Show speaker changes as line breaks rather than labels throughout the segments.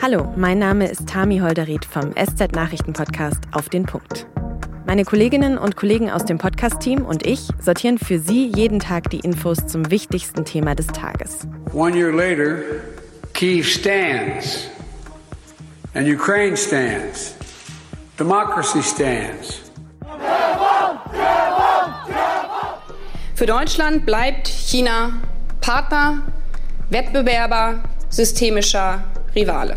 Hallo, mein Name ist Tami Holderried vom SZ Nachrichten Podcast Auf den Punkt. Meine Kolleginnen und Kollegen aus dem Podcast-Team und ich sortieren für Sie jeden Tag die Infos zum wichtigsten Thema des Tages.
One year later, Kiev stands, and Ukraine stands, democracy stands.
Für Deutschland bleibt China Partner, Wettbewerber, systemischer Rivale.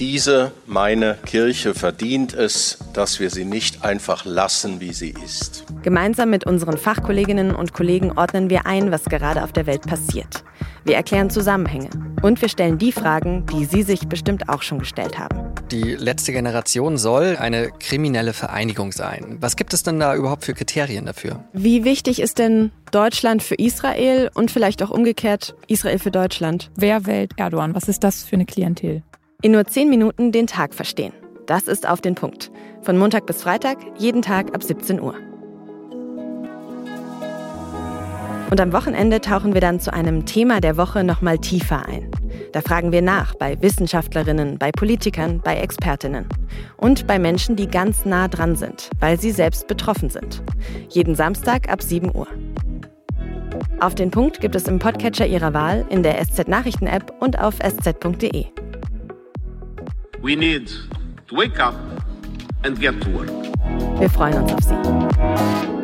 Diese, meine Kirche, verdient es, dass wir sie nicht einfach lassen, wie sie ist.
Gemeinsam mit unseren Fachkolleginnen und Kollegen ordnen wir ein, was gerade auf der Welt passiert. Wir erklären Zusammenhänge und wir stellen die Fragen, die Sie sich bestimmt auch schon gestellt haben.
Die letzte Generation soll eine kriminelle Vereinigung sein. Was gibt es denn da überhaupt für Kriterien dafür?
Wie wichtig ist denn Deutschland für Israel und vielleicht auch umgekehrt Israel für Deutschland?
Wer wählt Erdogan? Was ist das für eine Klientel?
In nur zehn Minuten den Tag verstehen. Das ist auf den Punkt. Von Montag bis Freitag, jeden Tag ab 17 Uhr. Und am Wochenende tauchen wir dann zu einem Thema der Woche nochmal tiefer ein. Da fragen wir nach bei Wissenschaftlerinnen, bei Politikern, bei Expertinnen und bei Menschen, die ganz nah dran sind, weil sie selbst betroffen sind. Jeden Samstag ab 7 Uhr. Auf den Punkt gibt es im Podcatcher Ihrer Wahl, in der SZ Nachrichten App und auf sz.de.
We need to wake up and get to work.
Wir freuen uns auf Sie.